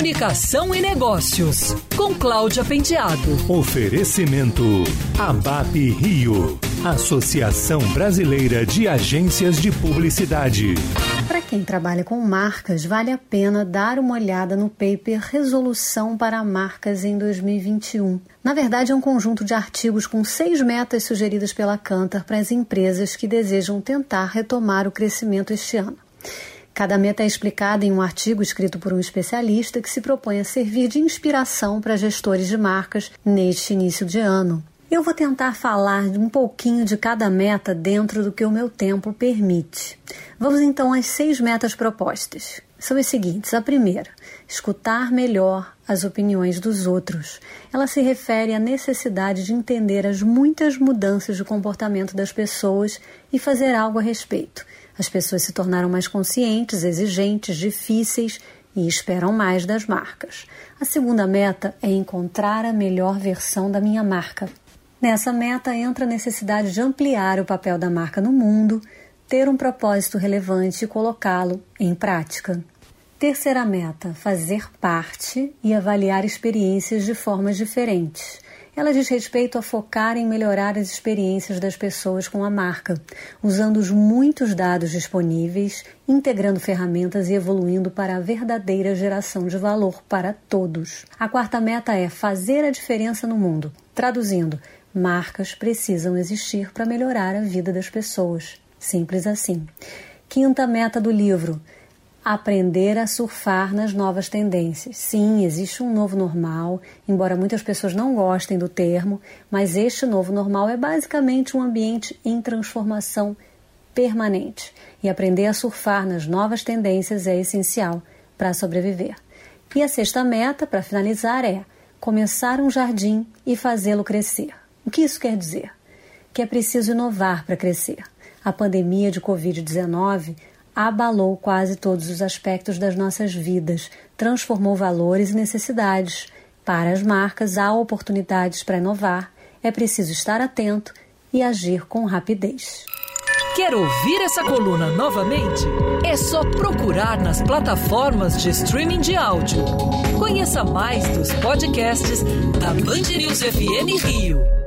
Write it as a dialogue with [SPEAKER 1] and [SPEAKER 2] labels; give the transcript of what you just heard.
[SPEAKER 1] Comunicação e Negócios, com Cláudia Penteado.
[SPEAKER 2] Oferecimento ABAP Rio, Associação Brasileira de Agências de Publicidade.
[SPEAKER 3] Para quem trabalha com marcas, vale a pena dar uma olhada no paper Resolução para Marcas em 2021. Na verdade, é um conjunto de artigos com seis metas sugeridas pela Cantar para as empresas que desejam tentar retomar o crescimento este ano. Cada meta é explicada em um artigo escrito por um especialista que se propõe a servir de inspiração para gestores de marcas neste início de ano. Eu vou tentar falar um pouquinho de cada meta dentro do que o meu tempo permite. Vamos então às seis metas propostas. São as seguintes: a primeira, escutar melhor as opiniões dos outros. Ela se refere à necessidade de entender as muitas mudanças de comportamento das pessoas e fazer algo a respeito. As pessoas se tornaram mais conscientes, exigentes, difíceis e esperam mais das marcas. A segunda meta é encontrar a melhor versão da minha marca. Nessa meta entra a necessidade de ampliar o papel da marca no mundo, ter um propósito relevante e colocá-lo em prática. Terceira meta: fazer parte e avaliar experiências de formas diferentes. Ela diz respeito a focar em melhorar as experiências das pessoas com a marca, usando os muitos dados disponíveis, integrando ferramentas e evoluindo para a verdadeira geração de valor para todos. A quarta meta é fazer a diferença no mundo. Traduzindo, marcas precisam existir para melhorar a vida das pessoas. Simples assim. Quinta meta do livro aprender a surfar nas novas tendências. Sim, existe um novo normal, embora muitas pessoas não gostem do termo, mas este novo normal é basicamente um ambiente em transformação permanente. E aprender a surfar nas novas tendências é essencial para sobreviver. E a sexta meta, para finalizar, é começar um jardim e fazê-lo crescer. O que isso quer dizer? Que é preciso inovar para crescer. A pandemia de Covid-19 abalou quase todos os aspectos das nossas vidas, transformou valores e necessidades. Para as marcas, há oportunidades para inovar, é preciso estar atento e agir com rapidez.
[SPEAKER 1] Quer ouvir essa coluna novamente? É só procurar nas plataformas de streaming de áudio. Conheça mais dos podcasts da Band News FM Rio.